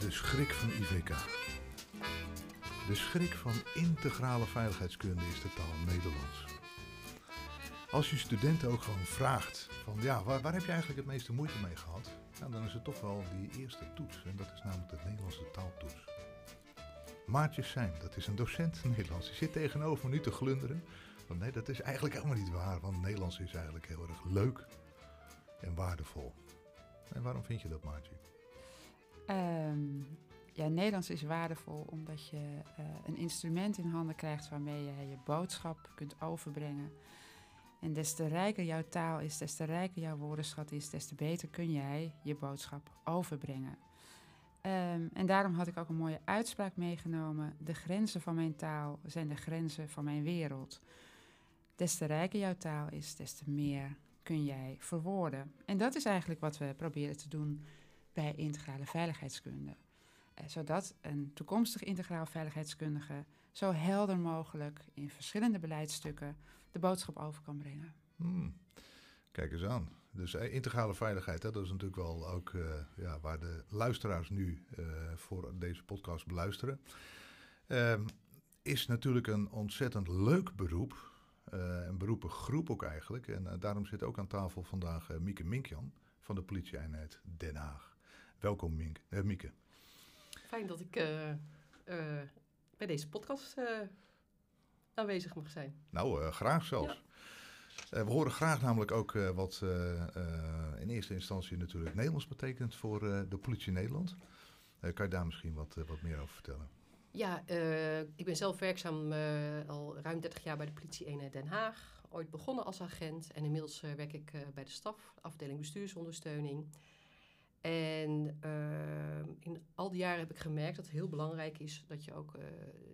De schrik van IVK. De schrik van integrale veiligheidskunde is de taal Nederlands. Als je studenten ook gewoon vraagt van ja, waar, waar heb je eigenlijk het meeste moeite mee gehad? Dan is het toch wel die eerste toets en dat is namelijk de Nederlandse taaltoets. Maartje Zijn, dat is een docent Nederlands. Die zit tegenover me nu te glunderen. Want nee, dat is eigenlijk helemaal niet waar, want Nederlands is eigenlijk heel erg leuk en waardevol. En waarom vind je dat, Maartje? Ehm, ja, Nederlands is waardevol omdat je eh, een instrument in handen krijgt waarmee je je boodschap kunt overbrengen. En des te rijker jouw taal is, des te rijker jouw woordenschat is, des te beter kun jij je boodschap overbrengen. Ehm, en daarom had ik ook een mooie uitspraak meegenomen. De grenzen van mijn taal zijn de grenzen van mijn wereld. Des te rijker jouw taal is, des te meer kun jij verwoorden. En dat is eigenlijk wat we proberen te doen bij integrale veiligheidskunde. Eh, zodat een toekomstig integraal veiligheidskundige zo helder mogelijk in verschillende beleidsstukken de boodschap over kan brengen. Hmm. Kijk eens aan. Dus eh, integrale veiligheid, hè, dat is natuurlijk wel ook uh, ja, waar de luisteraars nu uh, voor deze podcast beluisteren. Uh, is natuurlijk een ontzettend leuk beroep. een beroepengroep ook eigenlijk. En daarom zit ook aan tafel vandaag Mieke Minkjan van de politieeenheid Den Haag. Welkom Mink, Mieke. Fijn dat ik bij deze podcast aanwezig mag zijn. Nou, graag zelfs. Ja. We horen graag namelijk ook wat in eerste instantie natuurlijk Nederlands betekent voor de politie Nederland. kan je daar misschien wat, wat meer over vertellen? Ja, ik ben zelf werkzaam al ruim 30 jaar bij de politie eenheid Den Haag. Ooit begonnen als agent en inmiddels werk ik bij de staf, afdeling bestuursondersteuning. En in al die jaren heb ik gemerkt dat het heel belangrijk is dat je ook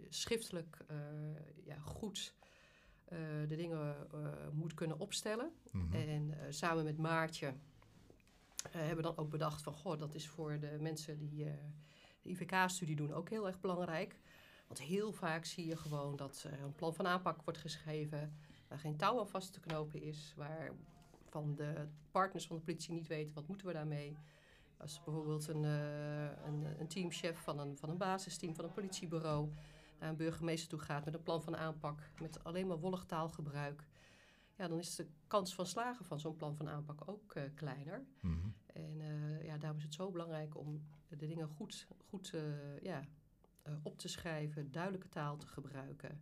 schriftelijk ja, goed uh, de dingen moet kunnen opstellen. Mm -hmm. En samen met Maartje hebben we dan ook bedacht van... goh, dat is voor de mensen die de IVK-studie doen ook heel erg belangrijk. Want heel vaak zie je gewoon dat er een plan van aanpak wordt geschreven... waar geen touw aan vast te knopen is... waar van de partners van de politie niet weten wat moeten we daarmee... Als bijvoorbeeld een, een, een teamchef van een, van een basisteam van een politiebureau naar een burgemeester toe gaat met een plan van aanpak, met alleen maar wollig taalgebruik, ja, dan is de kans van slagen van zo'n plan van aanpak ook uh, kleiner. Mm -hmm. En uh, ja, daarom is het zo belangrijk om de dingen goed, goed uh, ja, op te schrijven, duidelijke taal te gebruiken.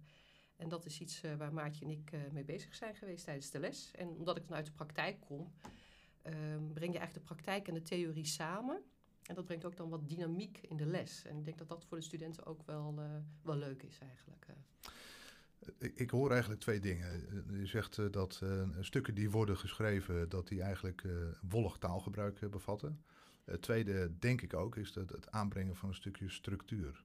En dat is iets waar Maartje en ik mee bezig zijn geweest tijdens de les. En omdat ik dan uit de praktijk kom, ehm, breng je eigenlijk de praktijk en de theorie samen. En dat brengt ook dan wat dynamiek in de les. En ik denk dat dat voor de studenten ook wel, uh, wel leuk is eigenlijk. Ik, ik, hoor eigenlijk twee dingen. Je zegt uh, dat uh, stukken die worden geschreven, dat die eigenlijk wollig taalgebruik bevatten. Het tweede, denk ik ook, is dat het aanbrengen van een stukje structuur.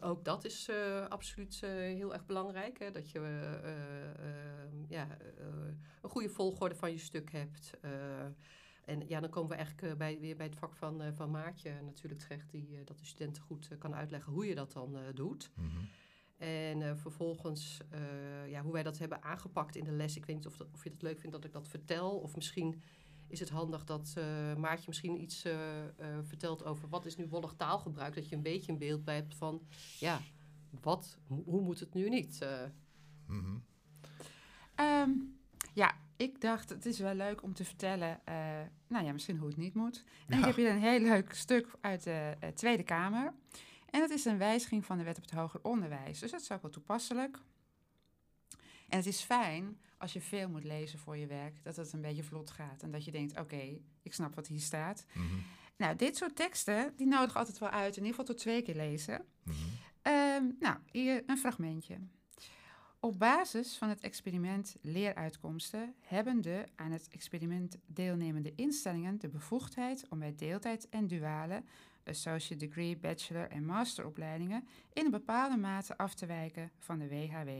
Ook dat is absoluut heel erg belangrijk. Hè? Dat je ja, een goede volgorde van je stuk hebt. En ja, dan komen we eigenlijk bij, weer bij het vak van, van Maartje natuurlijk terecht, die, dat de studenten goed kan uitleggen hoe je dat dan doet. Mm -hmm. En vervolgens, ja, hoe wij dat hebben aangepakt in de les. Ik weet niet of, dat, of je het leuk vindt dat ik dat vertel. Of misschien is het handig dat Maartje misschien iets vertelt over wat is nu wollig taalgebruik. Dat je een beetje een beeld bij hebt van, ja, wat, hoe moet het nu niet? Mm -hmm. um, ja, ik dacht, het is wel leuk om te vertellen, uh, nou ja, misschien hoe het niet moet. En ja. ik heb hier een heel leuk stuk uit de uh, Tweede Kamer. En dat is een wijziging van de wet op het hoger onderwijs. Dus dat is ook wel toepasselijk. En het is fijn als je veel moet lezen voor je werk, dat het een beetje vlot gaat. En dat je denkt, oké, okay, ik snap wat hier staat. Mm -hmm. Nou, dit soort teksten, die nodig altijd wel uit. In ieder geval tot twee keer lezen. Mm -hmm. um, nou, hier een fragmentje. Op basis van het experiment leeruitkomsten hebben de aan het experiment deelnemende instellingen de bevoegdheid om bij deeltijd en duale, associate degree, bachelor en masteropleidingen in een bepaalde mate af te wijken van de WHW.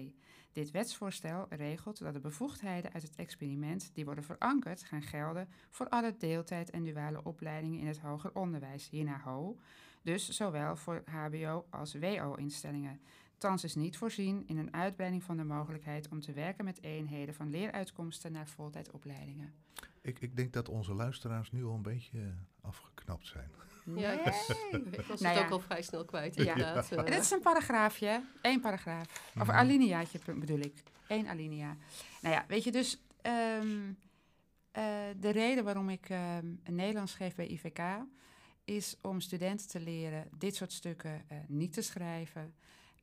Dit wetsvoorstel regelt dat de bevoegdheden uit het experiment die worden verankerd gaan gelden voor alle deeltijd en duale opleidingen in het hoger onderwijs, hierna HO, dus zowel voor HBO als WO-instellingen. Thans is niet voorzien in een uitbreiding van de mogelijkheid om te werken met eenheden van leeruitkomsten naar voltijdopleidingen. Ik, ik denk dat onze luisteraars nu al een beetje afgekeurd beknapt Ja, Nee. Ik was Nou het ja. ook al vrij snel kwijt, Ja. inderdaad. En Eh, dit is een paragraafje, één paragraaf. Of Mhm. alineaatje be- bedoel ik. Eén alinea. Nou ja, weet je, dus ehm, eh, de reden waarom ik ehm, een Nederlands geef bij IVK... is om studenten te leren dit soort stukken eh, niet te schrijven.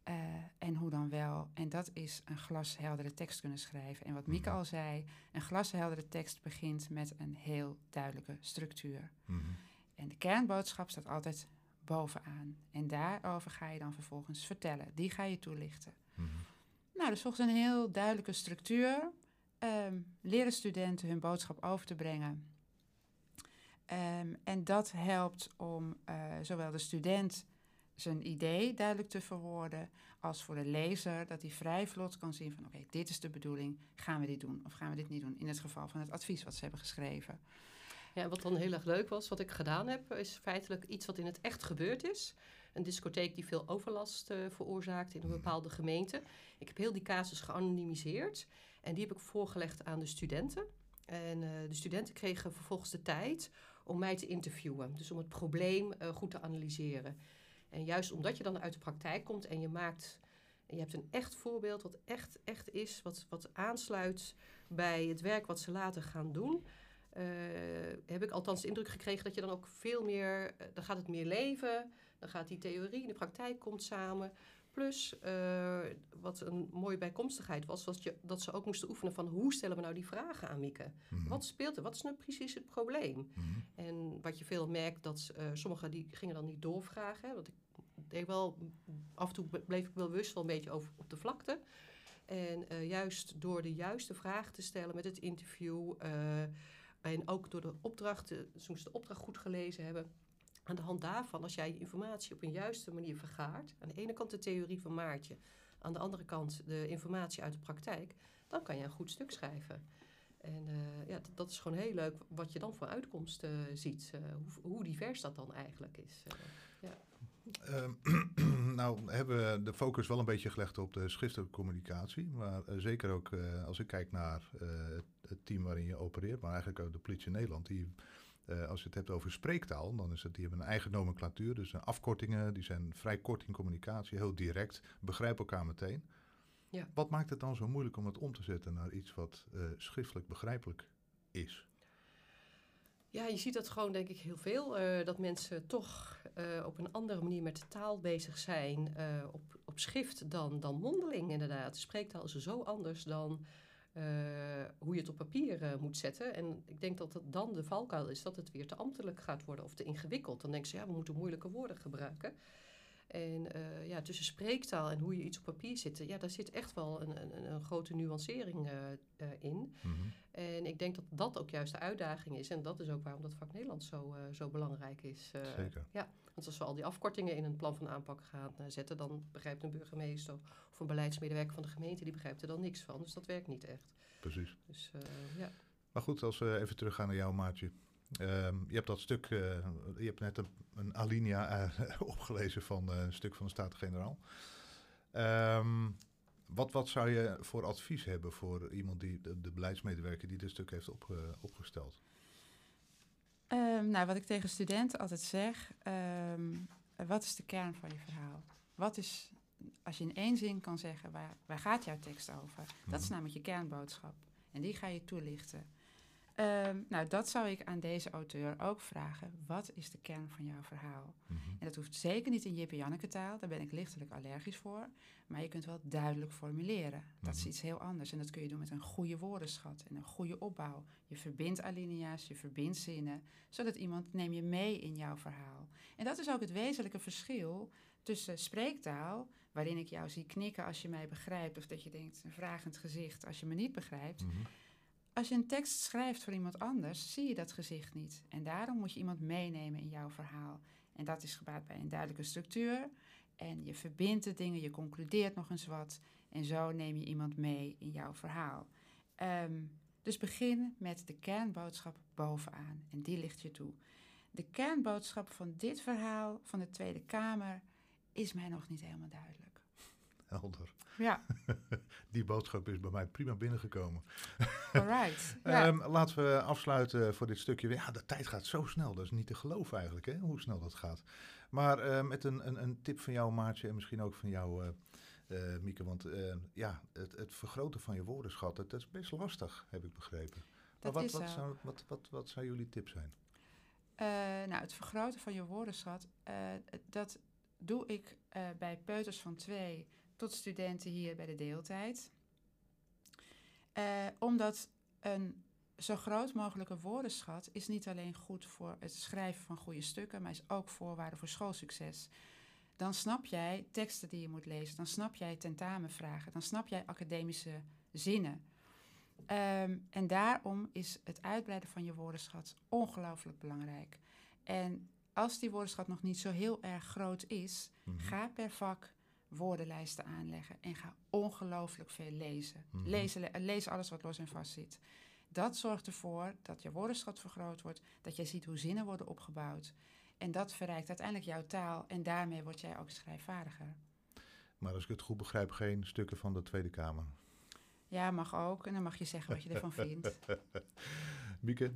Eh, en hoe dan wel? En dat is een glasheldere tekst kunnen schrijven. En wat Mieke Mhm. al zei, een glasheldere tekst begint met een heel duidelijke structuur. Mhm. En de kernboodschap staat altijd bovenaan. En daarover ga je dan vervolgens vertellen. Die ga je toelichten. Mhm. Nou, dus volgens een heel duidelijke structuur ehm, leren studenten hun boodschap over te brengen. Ehm, en dat helpt om eh, zowel de student zijn idee duidelijk te verwoorden, als voor de lezer dat hij vrij vlot kan zien van oké, dit is de bedoeling, gaan we dit doen of gaan we dit niet doen, in het geval van het advies wat ze hebben geschreven. Ja, wat dan heel erg leuk was, wat ik gedaan heb, is feitelijk iets wat in het echt gebeurd is. Een discotheek die veel overlast eh, veroorzaakt in een bepaalde gemeente. Ik heb heel die casus geanonimiseerd en die heb ik voorgelegd aan de studenten. En eh, de studenten kregen vervolgens de tijd om mij te interviewen. Dus om het probleem eh, goed te analyseren. En juist omdat je dan uit de praktijk komt en je maakt... Je hebt een echt voorbeeld wat echt, echt is, wat, wat aansluit bij het werk wat ze later gaan doen eh, heb ik althans de indruk gekregen dat je dan ook veel meer, eh, dan gaat het meer leven, dan gaat die theorie in de praktijk komt samen. Plus, eh, wat een mooie bijkomstigheid was, was je, dat ze ook moesten oefenen van hoe stellen we nou die vragen aan Mieke? Mhm. Wat speelt er? Wat is nou precies het probleem? Mhm. En wat je veel merkt, dat eh, sommigen die gingen dan niet doorvragen. Hè, want ik deed wel, af en toe bleef ik wel bewust wel een beetje over, op de vlakte. En juist door de juiste vragen te stellen met het interview. En ook door de opdrachten, ze moesten de opdracht goed gelezen hebben. Aan de hand daarvan, als jij informatie op een juiste manier vergaart. Aan de ene kant de theorie van Maartje, aan de andere kant de informatie uit de praktijk. Dan kan je een goed stuk schrijven. En eh, ja, dat, is gewoon heel leuk wat je dan voor uitkomst eh, ziet. eh, hoe, hoe divers dat dan eigenlijk is. eh. Nou hebben we de focus wel een beetje gelegd op de schriftelijke communicatie. Maar eh, zeker ook eh, als ik kijk naar eh, het, team waarin je opereert, maar eigenlijk ook de politie Nederland. Die, als je het hebt over spreektaal, dan is het, die hebben een eigen nomenclatuur. Dus afkortingen, die zijn vrij kort in communicatie, heel direct, begrijpen elkaar meteen. Ja. Wat maakt het dan zo moeilijk om het om te zetten naar iets wat schriftelijk begrijpelijk is? Ja, je ziet dat gewoon denk ik heel veel. eh, dat mensen toch eh, op een andere manier met de taal bezig zijn eh, op, op schrift dan, dan mondeling inderdaad. De spreektaal is zo anders dan hoe je het op papier moet zetten. En ik denk dat het dan de valkuil is dat het weer te ambtelijk gaat worden of te ingewikkeld. Dan denken ze, ja, we moeten moeilijke woorden gebruiken. En eh, ja, tussen spreektaal en hoe je iets op papier zit, ja, daar zit echt wel een, een, een grote nuancering eh, eh, in. Mhm. En ik denk dat dat ook juist de uitdaging is. En dat is ook waarom dat vak Nederlands zo, zo belangrijk is. Zeker. Want als we al die afkortingen in een plan van aanpak gaan zetten, dan begrijpt een burgemeester of een beleidsmedewerker van de gemeente, die begrijpt er dan niks van. Dus dat werkt niet echt. Precies. Dus ja. Maar goed, als we even teruggaan naar jouw maatje. Ehm, je hebt dat stuk, eh, je hebt net een, een alinea eh, opgelezen van eh, een stuk van de Staten-Generaal. Ehm, wat, wat zou je voor advies hebben voor iemand die, de, de beleidsmedewerker die dit stuk heeft opge- opgesteld? Ehm, nou, wat ik tegen studenten altijd zeg, wat is de kern van je verhaal? Wat is, als je in één zin kan zeggen, waar, waar gaat jouw tekst over? Dat is Mhm. namelijk je kernboodschap. En die ga je toelichten. Ehm, nou, dat zou ik aan deze auteur ook vragen. Wat is de kern van jouw verhaal? Mhm. En dat hoeft zeker niet in Jip en Janneke taal, daar ben ik lichtelijk allergisch voor. Maar je kunt wel duidelijk formuleren. Dat is Mhm. iets heel anders. En dat kun je doen met een goede woordenschat en een goede opbouw. Je verbindt alinea's, je verbindt zinnen, zodat iemand neem je mee in jouw verhaal. En dat is ook het wezenlijke verschil tussen spreektaal, waarin ik jou zie knikken als je mij begrijpt, of dat je denkt een vragend gezicht als je me niet begrijpt. Mhm. Als je een tekst schrijft voor iemand anders, zie je dat gezicht niet. En daarom moet je iemand meenemen in jouw verhaal. En dat is gebaat bij een duidelijke structuur. En je verbindt de dingen, je concludeert nog eens wat. En zo neem je iemand mee in jouw verhaal. Ehm, dus begin met de kernboodschap bovenaan. En die ligt je toe. De kernboodschap van dit verhaal van de Tweede Kamer is mij nog niet helemaal duidelijk. Helder. Ja. Die boodschap is bij mij prima binnengekomen. Alright. ja. Ehm, laten we afsluiten voor dit stukje. Ja, de tijd gaat zo snel. Dat is niet te geloven eigenlijk, hè, hoe snel dat gaat. Maar eh, met een, een, een tip van jou, Maartje, en misschien ook van jou, eh, eh, Mieke. Want eh, ja, het, het vergroten van je woordenschat, dat is best lastig, heb ik begrepen. Maar Dat wat, is wat, zo. zou, wat, wat, wat zou jullie tip zijn? Eh, nou, het vergroten van je woordenschat, eh, dat doe ik bij peuters van twee tot studenten hier bij de deeltijd. Eh, omdat een zo groot mogelijke woordenschat is niet alleen goed voor het schrijven van goede stukken, maar is ook voorwaarde voor schoolsucces. Dan snap jij teksten die je moet lezen, dan snap jij tentamenvragen, dan snap jij academische zinnen. Ehm, en daarom is het uitbreiden van je woordenschat ongelooflijk belangrijk. En als die woordenschat nog niet zo heel erg groot is, Mhm. ga per vak woordenlijsten aanleggen en ga ongelooflijk veel lezen. Mhm. Lezen le- lees alles wat los en vast zit. Dat zorgt ervoor dat je woordenschat vergroot wordt, dat jij ziet hoe zinnen worden opgebouwd. En dat verrijkt uiteindelijk jouw taal en daarmee word jij ook schrijfvaardiger. Maar als ik het goed begrijp, geen stukken van de Tweede Kamer. Ja, mag ook. En dan mag je zeggen wat je ervan vindt. Mieke?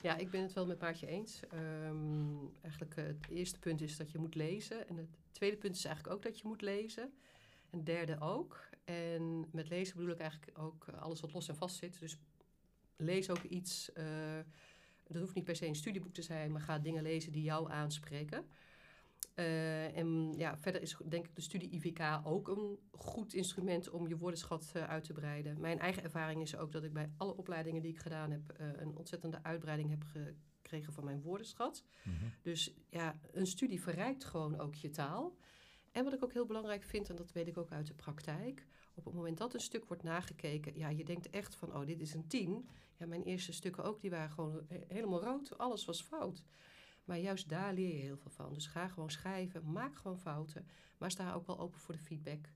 Ja, ik ben het wel met Maartje eens. Ehm, eigenlijk eh, het eerste punt is dat je moet lezen. En het tweede punt is eigenlijk ook dat je moet lezen. En het derde ook. En met lezen bedoel ik eigenlijk ook eh, alles wat los en vast zit. Dus lees ook iets. dat hoeft niet per se een studieboek te zijn, maar ga dingen lezen die jou aanspreken. Eh, en ja, verder is denk ik de studie IVK ook een goed instrument om je woordenschat eh, uit te breiden. Mijn eigen ervaring is ook dat ik bij alle opleidingen die ik gedaan heb, eh, een ontzettende uitbreiding heb gekregen van mijn woordenschat. Mhm. Dus ja, een studie verrijkt gewoon ook je taal. En wat ik ook heel belangrijk vind, en dat weet ik ook uit de praktijk, op het moment dat een stuk wordt nagekeken, ja, je denkt echt van, oh, dit is een 10. Ja, mijn eerste stukken ook, die waren gewoon he- helemaal rood. Alles was fout. Maar juist daar leer je heel veel van. Dus ga gewoon schrijven, maak gewoon fouten, maar sta ook wel open voor de feedback.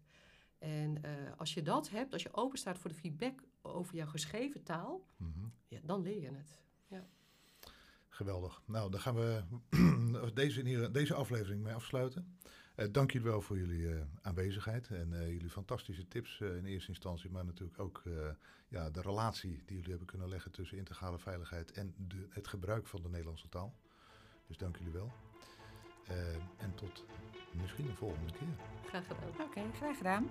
En eh, als je dat hebt, als je open staat voor de feedback over jouw geschreven taal, Mhm. ja, dan leer je het. Geweldig. Nou, dan gaan we deze, hier, deze aflevering mee afsluiten. Eh, dank jullie wel voor jullie eh, aanwezigheid en jullie fantastische tips in eerste instantie, maar natuurlijk ook ja, de relatie die jullie hebben kunnen leggen tussen integrale veiligheid en de, het gebruik van de Nederlandse taal. Dus dank jullie wel. Eh, en tot misschien de volgende keer. Graag gedaan. Oké, graag gedaan.